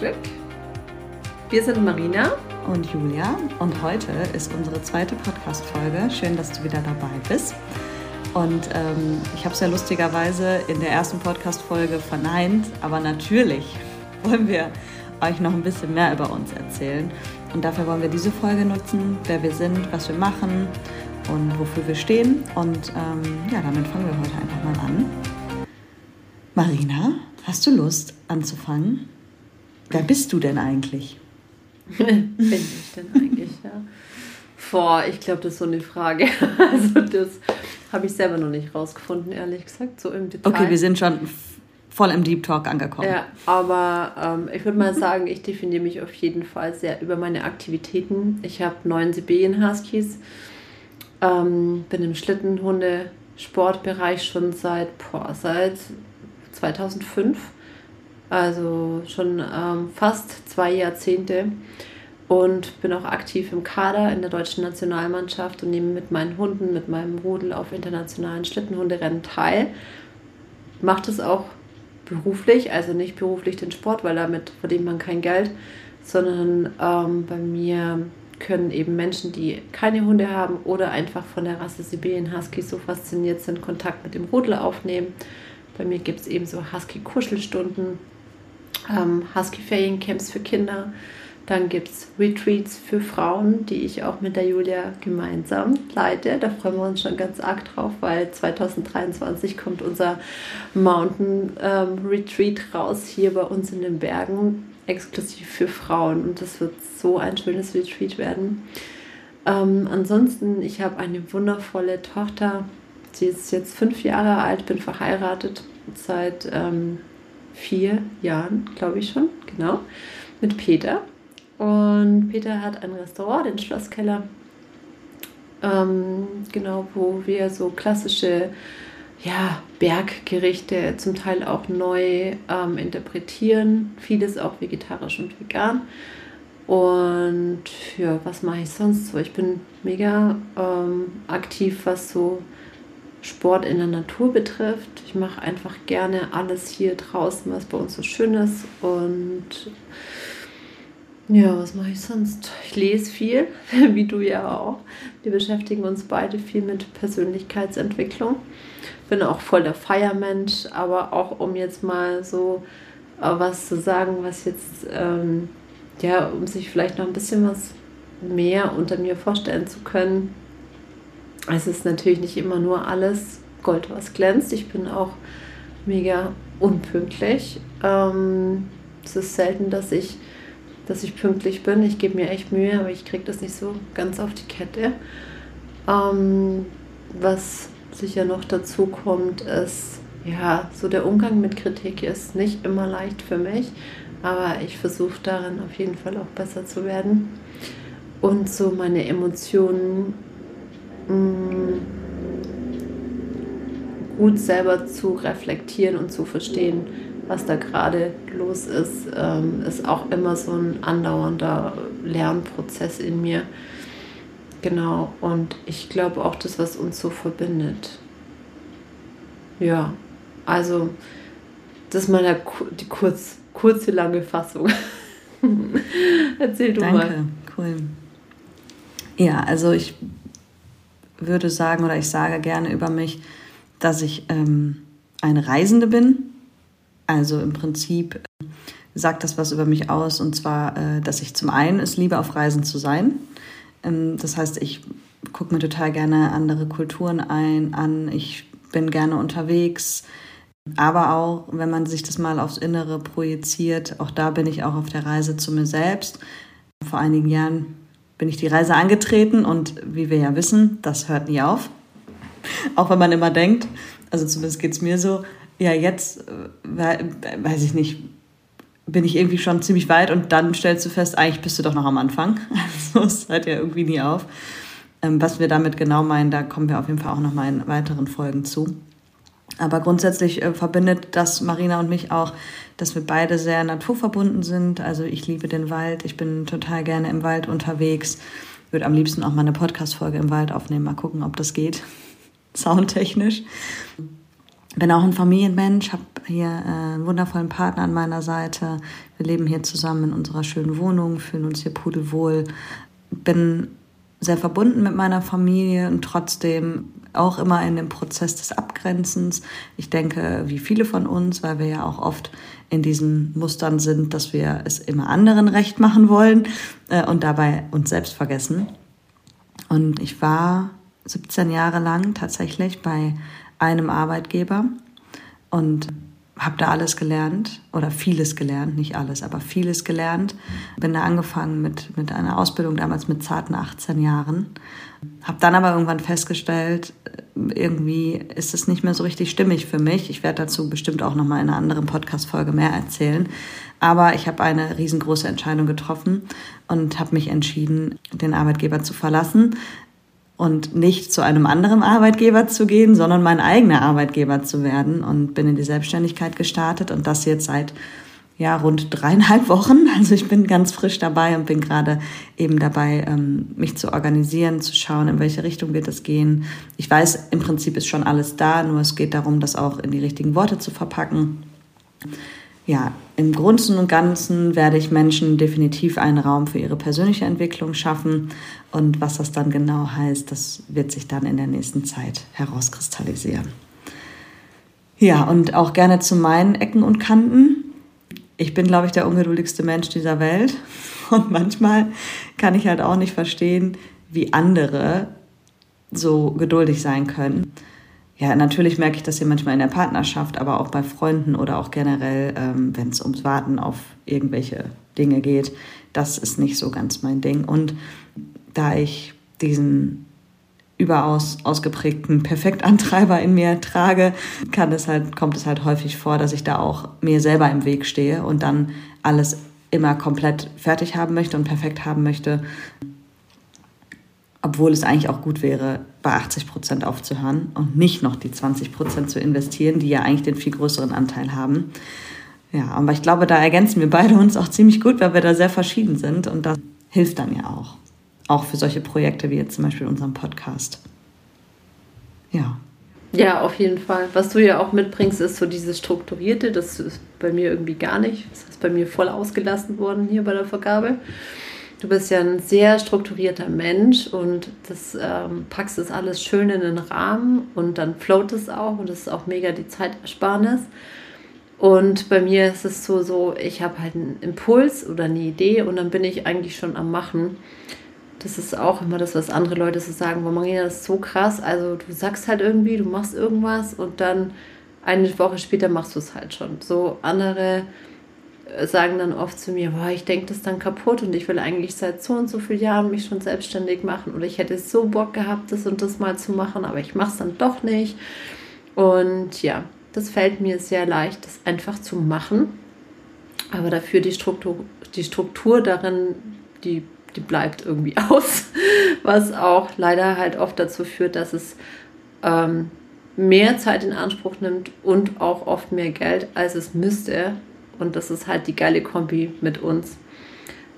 Glück. Wir sind Marina und Julia und heute ist unsere zweite Podcast-Folge. Schön, dass du wieder dabei bist. Und ähm, ich habe es ja lustigerweise in der ersten Podcast-Folge verneint, aber natürlich wollen wir euch noch ein bisschen mehr über uns erzählen. Und dafür wollen wir diese Folge nutzen, wer wir sind, was wir machen und wofür wir stehen. Und ähm, ja, damit fangen wir heute einfach mal an. Marina, hast du Lust anzufangen? Wer bist du denn eigentlich? Bin ich denn eigentlich, ja? Boah, ich glaube, das ist so eine Frage. Also das habe ich selber noch nicht rausgefunden, ehrlich gesagt, so im Detail. Okay, wir sind schon voll im Deep Talk angekommen. Ja, aber ähm, ich würde mal sagen, ich definiere mich auf jeden Fall sehr über meine Aktivitäten. Ich habe neun Sibirien Huskies, ähm, bin im Schlittenhunde-Sportbereich schon seit, boah, seit 2005, also schon ähm, fast zwei Jahrzehnte und bin auch aktiv im Kader in der deutschen Nationalmannschaft und nehme mit meinen Hunden, mit meinem Rudel auf internationalen Schlittenhunderennen teil. Mache das auch beruflich, also nicht beruflich den Sport, weil damit verdient man kein Geld, sondern ähm, bei mir können eben Menschen, die keine Hunde haben oder einfach von der Rasse Sibirien Husky so fasziniert sind, Kontakt mit dem Rudel aufnehmen. Bei mir gibt es eben so Husky-Kuschelstunden, ähm, Husky-Feriencamps für Kinder. Dann gibt es Retreats für Frauen, die ich auch mit der Julia gemeinsam leite. Da freuen wir uns schon ganz arg drauf, weil 2023 kommt unser Mountain ähm, Retreat raus hier bei uns in den Bergen, exklusiv für Frauen. Und das wird so ein schönes Retreat werden. Ähm, ansonsten, ich habe eine wundervolle Tochter. Sie ist jetzt fünf Jahre alt, bin verheiratet seit ähm, vier Jahren, glaube ich schon, genau, mit Peter. Und Peter hat ein Restaurant, den Schlosskeller, ähm, genau, wo wir so klassische ja, Berggerichte zum Teil auch neu ähm, interpretieren. Vieles auch vegetarisch und vegan. Und ja, was mache ich sonst so? Ich bin mega ähm, aktiv, was so Sport in der Natur betrifft. Ich mache einfach gerne alles hier draußen, was bei uns so schön ist. Und ja, was mache ich sonst? Ich lese viel, wie du ja auch. Wir beschäftigen uns beide viel mit Persönlichkeitsentwicklung. Bin auch voll der Feiermensch, aber auch um jetzt mal so äh, was zu sagen, was jetzt, ähm, ja, um sich vielleicht noch ein bisschen was mehr unter mir vorstellen zu können. Es ist natürlich nicht immer nur alles Gold, was glänzt. Ich bin auch mega unpünktlich. Ähm, es ist selten, dass ich dass ich pünktlich bin. Ich gebe mir echt Mühe, aber ich kriege das nicht so ganz auf die Kette. Ähm, was sicher noch dazu kommt, ist, ja, so der Umgang mit Kritik ist nicht immer leicht für mich, aber ich versuche darin auf jeden Fall auch besser zu werden. Und so meine Emotionen gut selber zu reflektieren und zu verstehen was da gerade los ist, ähm, ist auch immer so ein andauernder Lernprozess in mir. Genau, und ich glaube auch das, was uns so verbindet. Ja, also das ist mal die kurz, kurze, lange Fassung. Erzähl du Danke, mal. cool. Ja, also ich würde sagen oder ich sage gerne über mich, dass ich ähm, eine Reisende bin also im Prinzip äh, sagt das was über mich aus und zwar, äh, dass ich zum einen es liebe, auf Reisen zu sein. Ähm, das heißt, ich gucke mir total gerne andere Kulturen ein, an. Ich bin gerne unterwegs. Aber auch, wenn man sich das mal aufs Innere projiziert, auch da bin ich auch auf der Reise zu mir selbst. Vor einigen Jahren bin ich die Reise angetreten und wie wir ja wissen, das hört nie auf. Auch wenn man immer denkt, also zumindest geht es mir so, ja, jetzt, äh, weiß ich nicht, bin ich irgendwie schon ziemlich weit und dann stellst du fest, eigentlich bist du doch noch am Anfang. Also es hört ja irgendwie nie auf. Ähm, was wir damit genau meinen, da kommen wir auf jeden Fall auch noch mal in weiteren Folgen zu. Aber grundsätzlich äh, verbindet das Marina und mich auch, dass wir beide sehr naturverbunden sind. Also ich liebe den Wald, ich bin total gerne im Wald unterwegs. Würde am liebsten auch mal eine Podcast-Folge im Wald aufnehmen, mal gucken, ob das geht, soundtechnisch. bin auch ein Familienmensch, habe hier äh, einen wundervollen Partner an meiner Seite. Wir leben hier zusammen in unserer schönen Wohnung, fühlen uns hier pudelwohl. Bin sehr verbunden mit meiner Familie und trotzdem auch immer in dem Prozess des Abgrenzens. Ich denke, wie viele von uns, weil wir ja auch oft in diesen Mustern sind, dass wir es immer anderen recht machen wollen äh, und dabei uns selbst vergessen. Und ich war 17 Jahre lang tatsächlich bei einem Arbeitgeber und habe da alles gelernt oder vieles gelernt, nicht alles, aber vieles gelernt. Bin da angefangen mit, mit einer Ausbildung damals mit zarten 18 Jahren. Habe dann aber irgendwann festgestellt, irgendwie ist es nicht mehr so richtig stimmig für mich. Ich werde dazu bestimmt auch nochmal in einer anderen Podcast-Folge mehr erzählen. Aber ich habe eine riesengroße Entscheidung getroffen und habe mich entschieden, den Arbeitgeber zu verlassen und nicht zu einem anderen Arbeitgeber zu gehen, sondern mein eigener Arbeitgeber zu werden und bin in die Selbstständigkeit gestartet und das jetzt seit ja, rund dreieinhalb Wochen. Also ich bin ganz frisch dabei und bin gerade eben dabei, ähm, mich zu organisieren, zu schauen, in welche Richtung wird es gehen. Ich weiß, im Prinzip ist schon alles da, nur es geht darum, das auch in die richtigen Worte zu verpacken ja, im Grunde und Ganzen werde ich Menschen definitiv einen Raum für ihre persönliche Entwicklung schaffen. Und was das dann genau heißt, das wird sich dann in der nächsten Zeit herauskristallisieren. Ja, und auch gerne zu meinen Ecken und Kanten. Ich bin, glaube ich, der ungeduldigste Mensch dieser Welt. Und manchmal kann ich halt auch nicht verstehen, wie andere so geduldig sein können ja, natürlich merke ich das hier manchmal in der Partnerschaft, aber auch bei Freunden oder auch generell, ähm, wenn es ums Warten auf irgendwelche Dinge geht. Das ist nicht so ganz mein Ding. Und da ich diesen überaus ausgeprägten Perfektantreiber in mir trage, kann es halt, kommt es halt häufig vor, dass ich da auch mir selber im Weg stehe und dann alles immer komplett fertig haben möchte und perfekt haben möchte obwohl es eigentlich auch gut wäre, bei 80 Prozent aufzuhören und nicht noch die 20 Prozent zu investieren, die ja eigentlich den viel größeren Anteil haben. Ja, aber ich glaube, da ergänzen wir beide uns auch ziemlich gut, weil wir da sehr verschieden sind und das hilft dann ja auch. Auch für solche Projekte wie jetzt zum Beispiel unserem Podcast. Ja. Ja, auf jeden Fall. Was du ja auch mitbringst, ist so dieses Strukturierte. Das ist bei mir irgendwie gar nicht. Das ist bei mir voll ausgelassen worden hier bei der Vergabe. Du bist ja ein sehr strukturierter Mensch und das ähm, packst es alles schön in den Rahmen und dann float es auch und das ist auch mega die Zeitersparnis. Und bei mir ist es so, so ich habe halt einen Impuls oder eine Idee und dann bin ich eigentlich schon am Machen. Das ist auch immer das, was andere Leute so sagen. Maria, das ist so krass. Also du sagst halt irgendwie, du machst irgendwas und dann eine Woche später machst du es halt schon. So andere sagen dann oft zu mir, boah, ich denke das dann kaputt und ich will eigentlich seit so und so vielen Jahren mich schon selbstständig machen oder ich hätte so Bock gehabt, das und das mal zu machen, aber ich mache es dann doch nicht. Und ja, das fällt mir sehr leicht, das einfach zu machen. Aber dafür die Struktur, die Struktur darin, die, die bleibt irgendwie aus, was auch leider halt oft dazu führt, dass es ähm, mehr Zeit in Anspruch nimmt und auch oft mehr Geld, als es müsste, und das ist halt die geile Kombi mit uns,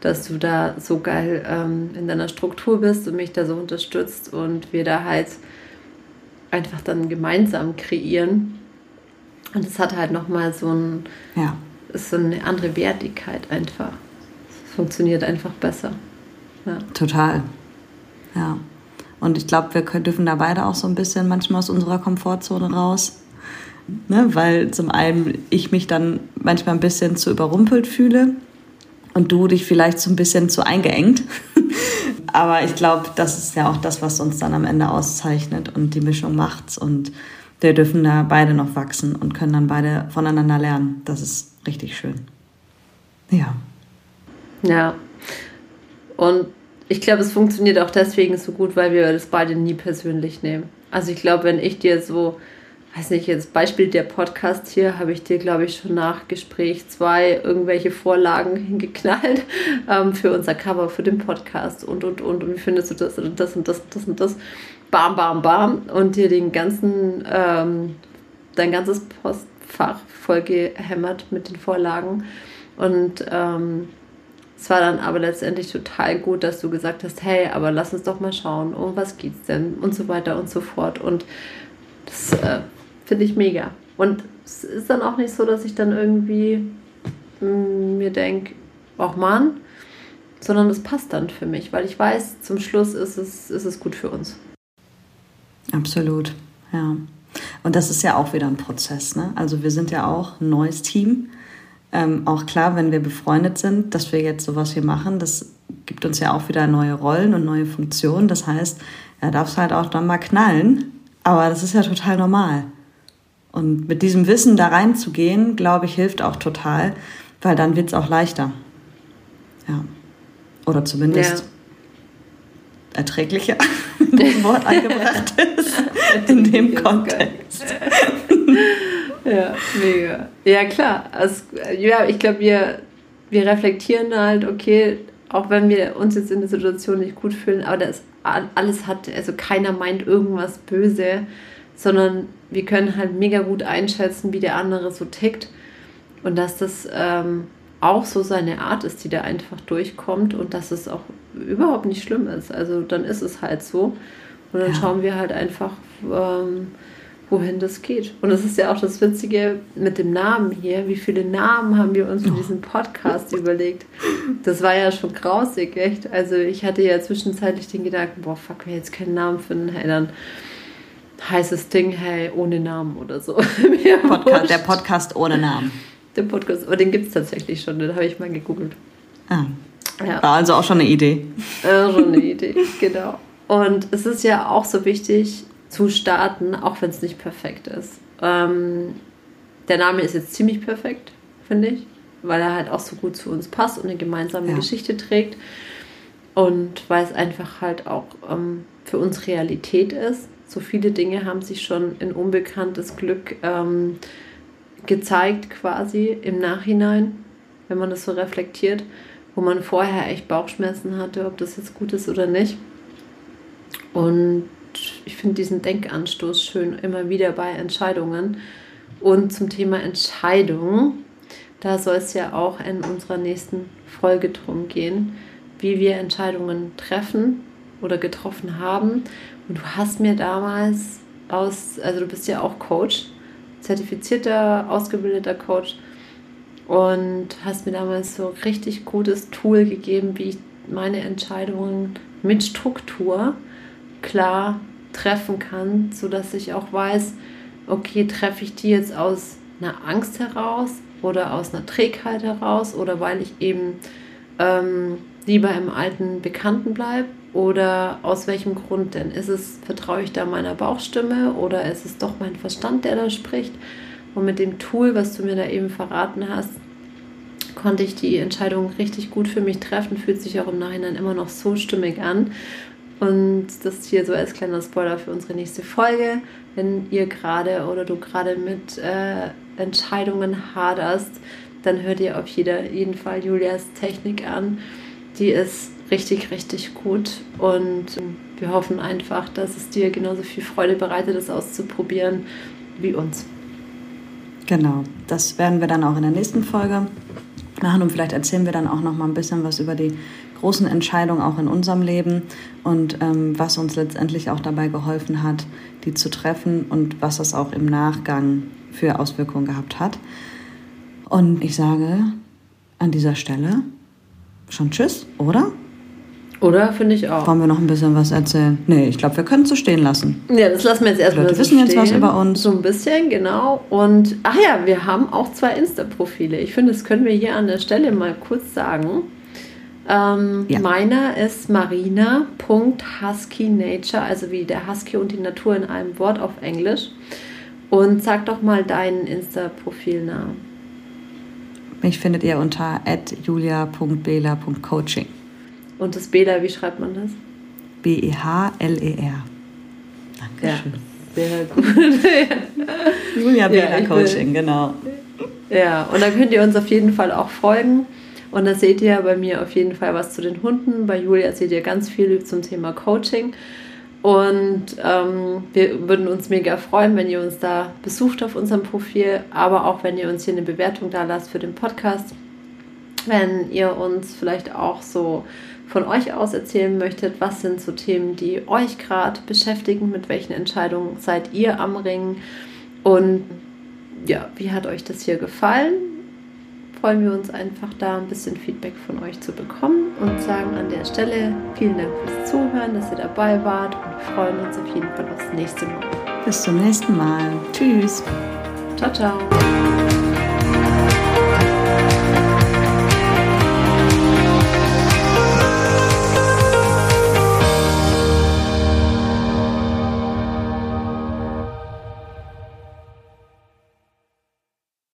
dass du da so geil ähm, in deiner Struktur bist und mich da so unterstützt und wir da halt einfach dann gemeinsam kreieren. Und es hat halt nochmal so, ein, ja. so eine andere Wertigkeit einfach. Es funktioniert einfach besser. Ja. Total. Ja. Und ich glaube, wir können, dürfen da beide auch so ein bisschen manchmal aus unserer Komfortzone raus Ne? Weil zum einen ich mich dann manchmal ein bisschen zu überrumpelt fühle und du dich vielleicht so ein bisschen zu eingeengt. Aber ich glaube, das ist ja auch das, was uns dann am Ende auszeichnet und die Mischung macht's. Und wir dürfen da beide noch wachsen und können dann beide voneinander lernen. Das ist richtig schön. Ja. Ja. Und ich glaube, es funktioniert auch deswegen so gut, weil wir das beide nie persönlich nehmen. Also ich glaube, wenn ich dir so weiß nicht, jetzt Beispiel der Podcast hier, habe ich dir, glaube ich, schon nach Gespräch zwei irgendwelche Vorlagen hingeknallt ähm, für unser Cover, für den Podcast und, und, und. Und wie findest du das und das und das und das und das? Bam, bam, bam. Und dir den ganzen, ähm, dein ganzes Postfach voll gehämmert mit den Vorlagen. Und ähm, es war dann aber letztendlich total gut, dass du gesagt hast, hey, aber lass uns doch mal schauen, um was geht's denn und so weiter und so fort. Und das äh, Finde ich mega. Und es ist dann auch nicht so, dass ich dann irgendwie mm, mir denke, auch Mann, sondern das passt dann für mich, weil ich weiß, zum Schluss ist es, ist es gut für uns. Absolut, ja. Und das ist ja auch wieder ein Prozess. Ne? Also wir sind ja auch ein neues Team. Ähm, auch klar, wenn wir befreundet sind, dass wir jetzt sowas hier machen, das gibt uns ja auch wieder neue Rollen und neue Funktionen. Das heißt, er darf es halt auch dann mal knallen. Aber das ist ja total normal. Und mit diesem Wissen da reinzugehen, glaube ich, hilft auch total, weil dann wird es auch leichter. Ja. Oder zumindest ja. erträglicher, wenn das Wort angebracht ist in dem Kontext. ja, mega. Ja, klar. Also, ja, ich glaube, wir, wir reflektieren halt, okay, auch wenn wir uns jetzt in der Situation nicht gut fühlen, aber das alles hat, also keiner meint irgendwas böse, sondern wir können halt mega gut einschätzen, wie der andere so tickt und dass das ähm, auch so seine Art ist, die da einfach durchkommt und dass es auch überhaupt nicht schlimm ist. Also dann ist es halt so und dann ja. schauen wir halt einfach, ähm, wohin das geht. Und das ist ja auch das Witzige mit dem Namen hier. Wie viele Namen haben wir uns für diesen Podcast überlegt? Das war ja schon grausig, echt. Also ich hatte ja zwischenzeitlich den Gedanken, boah, fuck, wir jetzt keinen Namen finden, hey, dann heißt das Ding, hey, ohne Namen oder so. Podca der Podcast ohne Namen. Der Podcast, aber den gibt es tatsächlich schon, den habe ich mal gegoogelt. Ah. Ja. War also auch schon eine Idee. Äh, schon eine Idee, genau. Und es ist ja auch so wichtig zu starten, auch wenn es nicht perfekt ist. Ähm, der Name ist jetzt ziemlich perfekt, finde ich, weil er halt auch so gut zu uns passt und eine gemeinsame ja. Geschichte trägt. Und weil es einfach halt auch ähm, für uns Realität ist. So viele Dinge haben sich schon in unbekanntes Glück ähm, gezeigt, quasi im Nachhinein, wenn man das so reflektiert, wo man vorher echt Bauchschmerzen hatte, ob das jetzt gut ist oder nicht. Und ich finde diesen Denkanstoß schön immer wieder bei Entscheidungen. Und zum Thema Entscheidung, da soll es ja auch in unserer nächsten Folge drum gehen, wie wir Entscheidungen treffen oder getroffen haben. Und du hast mir damals aus, also du bist ja auch Coach, zertifizierter, ausgebildeter Coach und hast mir damals so richtig gutes Tool gegeben, wie ich meine Entscheidungen mit Struktur klar treffen kann, sodass ich auch weiß, okay, treffe ich die jetzt aus einer Angst heraus oder aus einer Trägheit heraus oder weil ich eben ähm, lieber im alten Bekannten bleibe oder aus welchem Grund denn? Ist es, vertraue ich da meiner Bauchstimme oder ist es doch mein Verstand, der da spricht? Und mit dem Tool, was du mir da eben verraten hast, konnte ich die Entscheidung richtig gut für mich treffen, fühlt sich auch im Nachhinein immer noch so stimmig an. Und das hier so als kleiner Spoiler für unsere nächste Folge. Wenn ihr gerade oder du gerade mit äh, Entscheidungen haderst, dann hört ihr auf jeder, jeden Fall Julias Technik an. Die ist richtig, richtig gut. Und wir hoffen einfach, dass es dir genauso viel Freude bereitet, das auszuprobieren wie uns. Genau, das werden wir dann auch in der nächsten Folge machen und vielleicht erzählen wir dann auch noch mal ein bisschen was über die großen Entscheidungen auch in unserem Leben und ähm, was uns letztendlich auch dabei geholfen hat, die zu treffen und was das auch im Nachgang für Auswirkungen gehabt hat. Und ich sage an dieser Stelle schon Tschüss, oder? Oder finde ich auch. Wollen wir noch ein bisschen was erzählen? Nee, ich glaube, wir können es so stehen lassen. Ja, das lassen wir jetzt erstmal so wissen jetzt was über uns. So ein bisschen, genau. Und ach ja, wir haben auch zwei Insta-Profile. Ich finde, das können wir hier an der Stelle mal kurz sagen. Ähm, ja. Meiner ist marina.huskynature, also wie der Husky und die Natur in einem Wort auf Englisch. Und sag doch mal deinen Insta-Profilnamen. Mich findet ihr unter julia.bela.coaching. Und das Bela, wie schreibt man das? B-E-H-L-E-R. Dankeschön. Ja, sehr gut. Julia Bela Coaching, genau. Ja, und da könnt ihr uns auf jeden Fall auch folgen. Und da seht ihr bei mir auf jeden Fall was zu den Hunden. Bei Julia seht ihr ganz viel zum Thema Coaching. Und ähm, wir würden uns mega freuen, wenn ihr uns da besucht auf unserem Profil, aber auch wenn ihr uns hier eine Bewertung da lasst für den Podcast. Wenn ihr uns vielleicht auch so von euch aus erzählen möchtet, was sind so Themen, die euch gerade beschäftigen, mit welchen Entscheidungen seid ihr am Ring und ja, wie hat euch das hier gefallen? Freuen wir uns einfach da ein bisschen Feedback von euch zu bekommen und sagen an der Stelle vielen Dank fürs Zuhören, dass ihr dabei wart und freuen uns auf jeden Fall aufs nächste Mal. Bis zum nächsten Mal. Tschüss. Ciao, ciao.